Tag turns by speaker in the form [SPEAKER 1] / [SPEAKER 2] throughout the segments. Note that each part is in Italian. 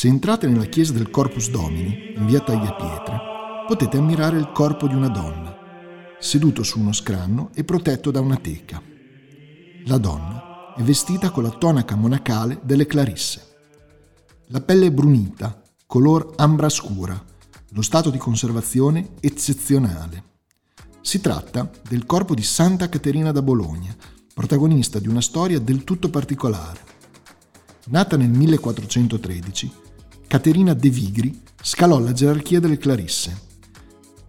[SPEAKER 1] Se entrate nella chiesa del Corpus Domini, in via Tagliapietre, potete ammirare il corpo di una donna, seduto su uno scranno e protetto da una teca. La donna è vestita con la tonaca monacale delle Clarisse. La pelle è brunita, color ambra scura, lo stato di conservazione eccezionale. Si tratta del corpo di Santa Caterina da Bologna, protagonista di una storia del tutto particolare. Nata nel 1413, Caterina De Vigri scalò la gerarchia delle Clarisse.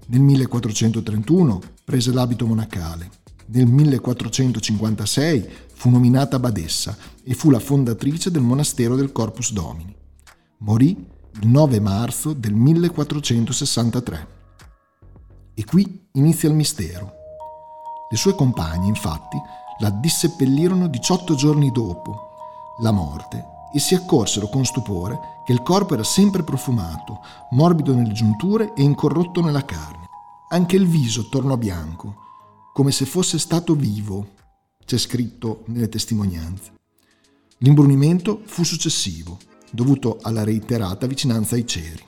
[SPEAKER 1] Nel 1431 prese l'abito monacale. Nel 1456 fu nominata badessa e fu la fondatrice del monastero del Corpus Domini. Morì il 9 marzo del 1463. E qui inizia il mistero. Le sue compagne, infatti, la disseppellirono 18 giorni dopo la morte e si accorsero con stupore che il corpo era sempre profumato, morbido nelle giunture e incorrotto nella carne. Anche il viso tornò bianco, come se fosse stato vivo, c'è scritto nelle testimonianze. L'imbrunimento fu successivo, dovuto alla reiterata vicinanza ai ceri.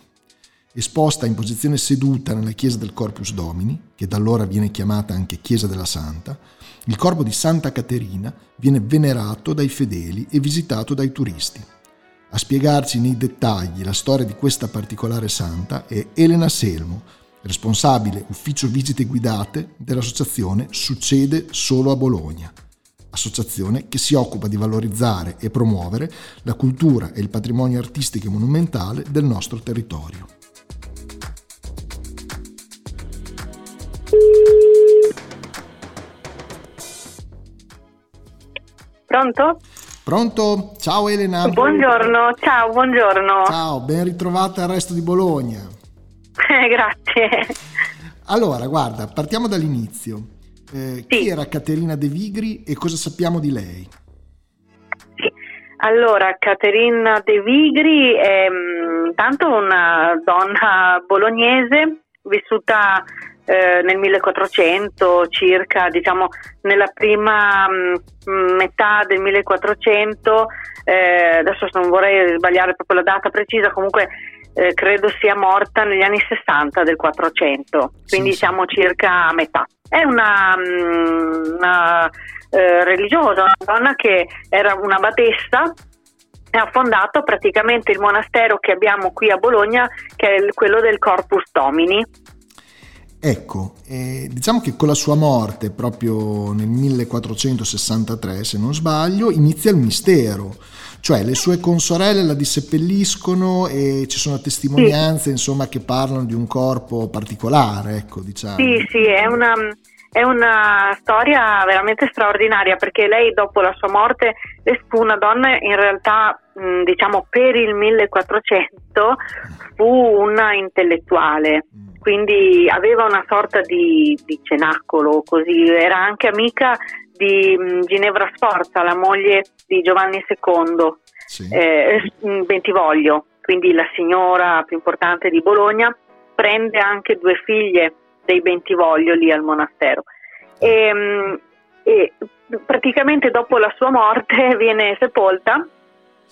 [SPEAKER 1] Esposta in posizione seduta nella chiesa del Corpus Domini, che da allora viene chiamata anche Chiesa della Santa, il corpo di Santa Caterina viene venerato dai fedeli e visitato dai turisti. A spiegarci nei dettagli la storia di questa particolare santa è Elena Selmo, responsabile ufficio visite guidate dell'associazione Succede solo a Bologna, associazione che si occupa di valorizzare e promuovere la cultura e il patrimonio artistico e monumentale del nostro territorio.
[SPEAKER 2] Pronto?
[SPEAKER 1] Pronto? Ciao Elena.
[SPEAKER 2] Buongiorno, ciao, buongiorno.
[SPEAKER 1] Ciao, ben ritrovata al resto di Bologna.
[SPEAKER 2] Grazie.
[SPEAKER 1] Allora, guarda, partiamo dall'inizio. Eh,
[SPEAKER 2] Sì.
[SPEAKER 1] Chi era Caterina De Vigri e cosa sappiamo di lei?
[SPEAKER 2] Allora, Caterina De Vigri è mm, intanto una donna bolognese vissuta eh, nel 1400 circa, diciamo nella prima mm, metà del 1400, eh, adesso non vorrei sbagliare proprio la data precisa, comunque eh, credo sia morta negli anni 60 del 400, quindi
[SPEAKER 1] Sì, sì.
[SPEAKER 2] siamo circa a metà. È una, mm, una eh, religiosa, una donna che era una badessa e ha fondato praticamente il monastero che abbiamo qui a Bologna, che è quello del Corpus Domini.
[SPEAKER 1] Ecco, eh, diciamo che con la sua morte, proprio nel 1463, se non sbaglio, inizia il mistero. Cioè le sue consorelle la disseppelliscono e ci sono testimonianze, insomma, che parlano di un corpo particolare, ecco, diciamo.
[SPEAKER 2] Sì, sì, è una, è una storia veramente straordinaria perché lei dopo la sua morte fu una donna in realtà, mh, diciamo, per il 1400 fu una intellettuale.
[SPEAKER 1] Mm.
[SPEAKER 2] Quindi aveva una sorta di, di cenacolo, così era anche amica di mh, Ginevra Sforza, la moglie di Giovanni II
[SPEAKER 1] Sì.
[SPEAKER 2] eh, mh, Bentivoglio, quindi la signora più importante di Bologna, prende anche due figlie dei Bentivoglio lì al monastero. E, mh, e praticamente dopo la sua morte viene sepolta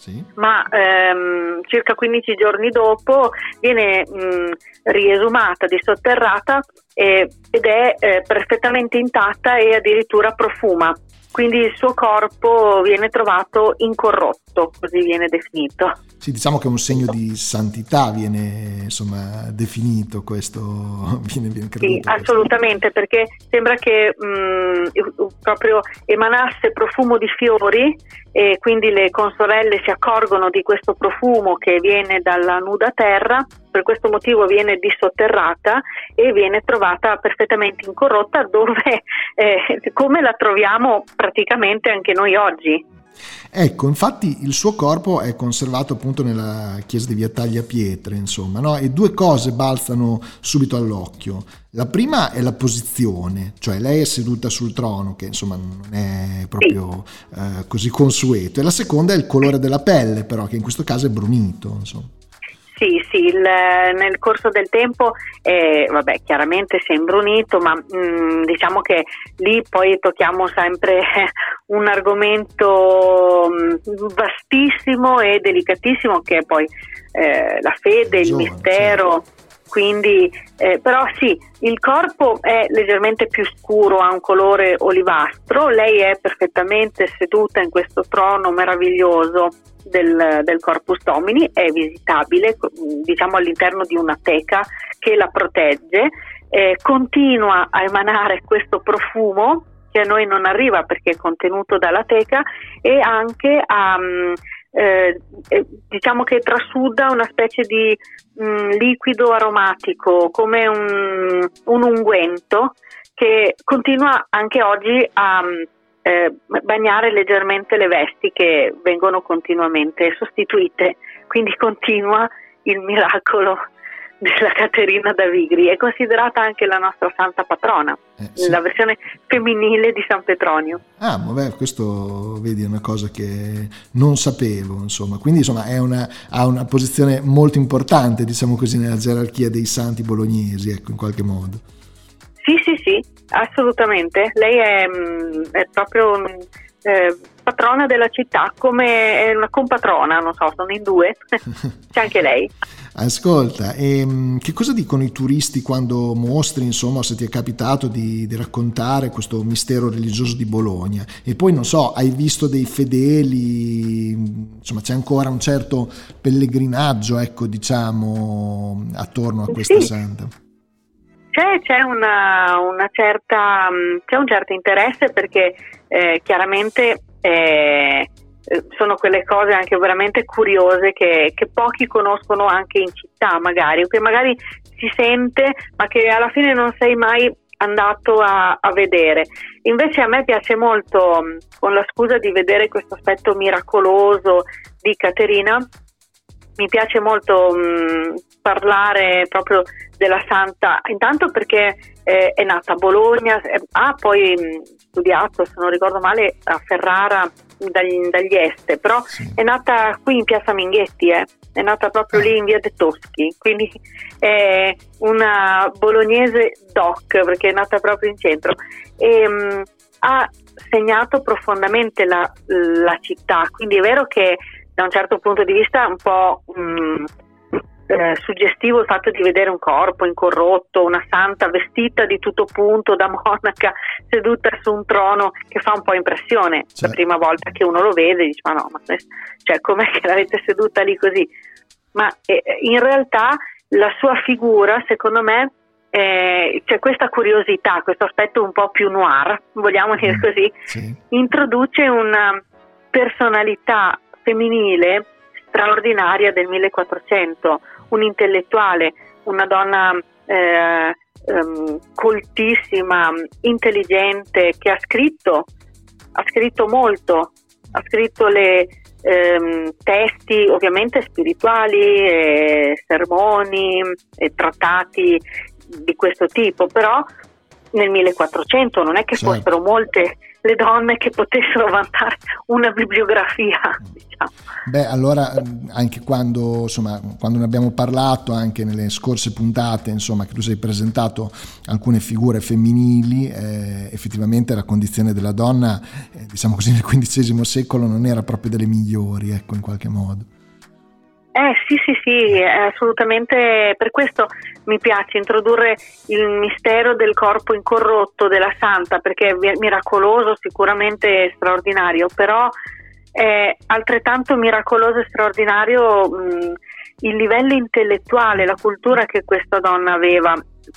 [SPEAKER 1] Sì.
[SPEAKER 2] ma ehm, circa 15 giorni dopo viene mh, riesumata, dissotterrata e- ed è eh, perfettamente intatta e addirittura profuma. Quindi il suo corpo viene trovato incorrotto, così viene definito.
[SPEAKER 1] Sì, diciamo che è un segno di santità, viene insomma definito questo, viene, viene.
[SPEAKER 2] Sì,
[SPEAKER 1] questo.
[SPEAKER 2] assolutamente, perché sembra che mh, proprio emanasse profumo di fiori e quindi le consorelle si accorgono di questo profumo che viene dalla nuda terra, per questo motivo viene dissotterrata e viene trovata perfettamente incorrotta dove eh, come la troviamo praticamente anche noi oggi.
[SPEAKER 1] Ecco, infatti il suo corpo è conservato appunto nella chiesa di Via Tagliapietre, insomma, no? e due cose balzano subito all'occhio. La prima è la posizione, cioè lei è seduta sul trono, che insomma non è proprio eh, così consueto, e la seconda è il colore della pelle, però, che in questo caso è brunito. Insomma.
[SPEAKER 2] Sì, sì, il, nel corso del tempo, eh, vabbè, chiaramente si è imbrunito, ma mh, mm, diciamo che lì poi tocchiamo sempre un argomento mm, vastissimo e delicatissimo che è poi eh, la fede, il Giovane, mistero. Sì. Quindi, eh, però sì, il corpo è leggermente più scuro, ha un colore olivastro, lei è perfettamente seduta in questo trono meraviglioso del, del Corpus Domini è visitabile diciamo all'interno di una teca che la protegge, eh, continua a emanare questo profumo che a noi non arriva perché è contenuto dalla teca e anche a, mm, eh, eh, diciamo che trasuda una specie di mh, mm, liquido aromatico come un, un unguento che continua anche oggi a mm, eh, bagnare leggermente le vesti che vengono continuamente sostituite, quindi continua il miracolo della Caterina da Vigri, è considerata anche la nostra santa patrona, eh, sì. la versione femminile di San Petronio.
[SPEAKER 1] Ah, vabbè, questo vedi è una cosa che non sapevo, insomma, quindi insomma una, ha una posizione molto importante, diciamo così, nella gerarchia dei santi bolognesi, ecco, in qualche modo.
[SPEAKER 2] Sì, sì, sì, assolutamente. Lei è, mm, è proprio eh, patrona della città, come una compatrona, non so, sono in due, c'è anche lei.
[SPEAKER 1] Ascolta, e, ehm, che cosa dicono i turisti quando mostri, insomma, se ti è capitato di, di, raccontare questo mistero religioso di Bologna? E poi, non so, hai visto dei fedeli, insomma, c'è ancora un certo pellegrinaggio, ecco, diciamo, attorno a questa sì. santa?
[SPEAKER 2] C'è, c'è, una, una certa, mm, c'è, un certo interesse perché eh, chiaramente eh, sono quelle cose anche veramente curiose che, che, pochi conoscono anche in città magari o che magari si sente ma che alla fine non sei mai andato a, a vedere. Invece a me piace molto, mm, con la scusa di vedere questo aspetto miracoloso di Caterina, mi piace molto mh, parlare proprio della santa, intanto perché eh, è nata a Bologna, eh, ha poi mh, studiato, se non ricordo male, a Ferrara dagli, dagli Este, però sì. è nata qui in Piazza Minghetti, eh. è nata proprio lì in via De Toschi, quindi è una bolognese doc perché è nata proprio in centro. E, mh, ha segnato profondamente la, la città, quindi è vero che da un certo punto di vista un po' mh, eh, suggestivo il fatto di vedere un corpo incorrotto, una santa vestita di tutto punto da monaca seduta su un trono che fa un po' impressione cioè. la prima volta che uno lo vede dice ma no, ma cioè, com'è che l'avete seduta lì così? Ma eh, in realtà la sua figura secondo me eh, c'è questa curiosità, questo aspetto un po' più noir, vogliamo dire mm, così, sì. introduce una personalità femminile straordinaria del 1400, un'intellettuale, una donna eh, ehm, coltissima, intelligente, che ha scritto, ha scritto molto, ha scritto le, ehm, testi ovviamente spirituali, eh, sermoni, eh, trattati di questo tipo, però nel 1400 non è che certo. fossero molte le donne che potessero vantare una bibliografia. Diciamo.
[SPEAKER 1] Beh, allora anche quando, insomma, quando ne abbiamo parlato, anche nelle scorse puntate, insomma, che tu sei presentato alcune figure femminili, eh, effettivamente la condizione della donna, eh, diciamo così, nel XV secolo non era proprio delle migliori, ecco, in qualche modo.
[SPEAKER 2] Eh sì, sì, sì, assolutamente per questo mi piace introdurre il mistero del corpo incorrotto della santa perché è miracoloso, sicuramente straordinario, però è altrettanto miracoloso e straordinario mh, il livello intellettuale, la cultura che questa donna aveva,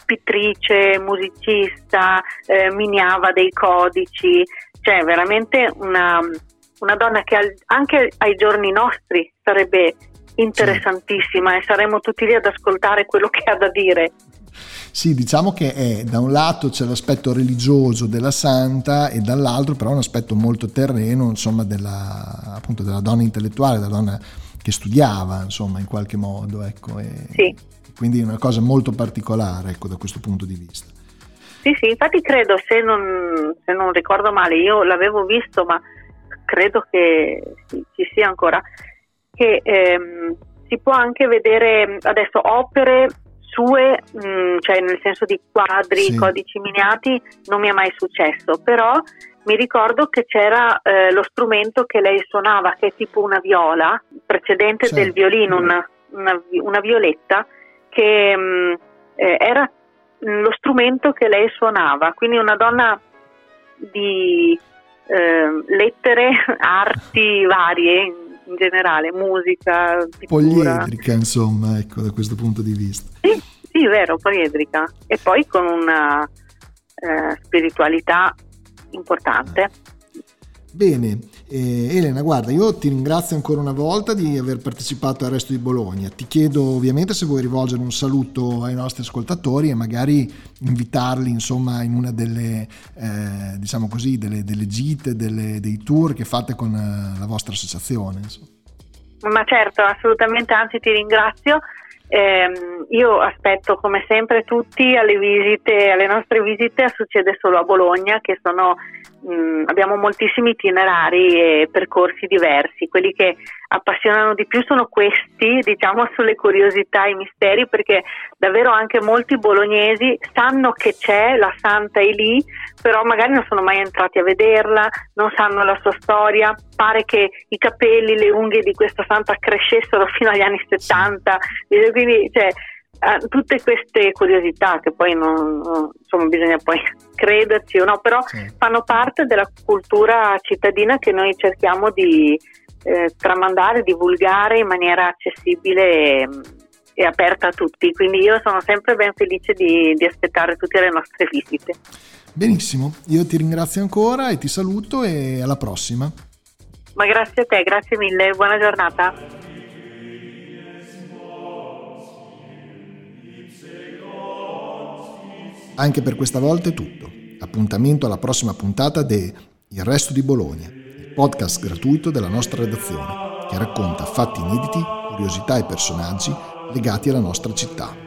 [SPEAKER 2] pittrice, musicista, eh, miniava dei codici, cioè veramente una, una donna che al, anche ai giorni nostri sarebbe interessantissima sì. e saremo tutti lì ad ascoltare quello che ha da dire.
[SPEAKER 1] Sì, diciamo che è, da un lato c'è l'aspetto religioso della santa e dall'altro però un aspetto molto terreno, insomma, della, appunto, della donna intellettuale, della donna che studiava, insomma, in qualche modo, ecco.
[SPEAKER 2] Sì.
[SPEAKER 1] Quindi è una cosa molto particolare, ecco, da questo punto di vista.
[SPEAKER 2] Sì, sì, infatti credo, se non, se non ricordo male, io l'avevo visto, ma credo che ci sia ancora, che ehm, si può anche vedere adesso opere sue, mh, mm, cioè nel senso di quadri, sì. codici miniati, non mi è mai successo, però mi ricordo che c'era eh, lo strumento che lei suonava, che è tipo una viola, precedente certo. del violino, una, una, una violetta, che mh, mm, eh, era lo strumento che lei suonava, quindi una donna di eh, lettere, arti varie in generale, musica,
[SPEAKER 1] pittura. Poliedrica, insomma, ecco, da questo punto di vista.
[SPEAKER 2] Sì, sì vero, poliedrica. E poi con una eh, spiritualità importante.
[SPEAKER 1] Bene, eh, Elena, guarda, io ti ringrazio ancora una volta di aver partecipato al resto di Bologna. Ti chiedo ovviamente se vuoi rivolgere un saluto ai nostri ascoltatori e magari invitarli insomma in una delle, eh, diciamo così, delle, delle gite, delle, dei tour che fate con eh, la vostra associazione. Insomma.
[SPEAKER 2] Ma certo, assolutamente, anzi ti ringrazio. Eh, io aspetto come sempre tutti alle visite, alle nostre visite, succede solo a Bologna, che sono mh, mm, abbiamo moltissimi itinerari e percorsi diversi. Quelli che appassionano di più sono questi, diciamo, sulle curiosità e i misteri, perché davvero anche molti bolognesi sanno che c'è, la santa è lì, però magari non sono mai entrati a vederla, non sanno la sua storia. Pare che i capelli, le unghie di questa santa crescessero fino agli anni 70, quindi cioè, tutte queste curiosità che poi non, non, insomma bisogna poi crederci o no, però sì. fanno parte della cultura cittadina che noi cerchiamo di eh, tramandare, divulgare in maniera accessibile e, e, aperta a tutti. Quindi io sono sempre ben felice di, di aspettare tutte le nostre visite.
[SPEAKER 1] Benissimo, io ti ringrazio ancora e ti saluto e alla prossima.
[SPEAKER 2] Ma grazie a te, grazie mille, buona giornata.
[SPEAKER 1] Anche per questa volta è tutto. Appuntamento alla prossima puntata de Il Resto di Bologna, podcast gratuito della nostra redazione, che racconta fatti inediti, curiosità e personaggi legati alla nostra città.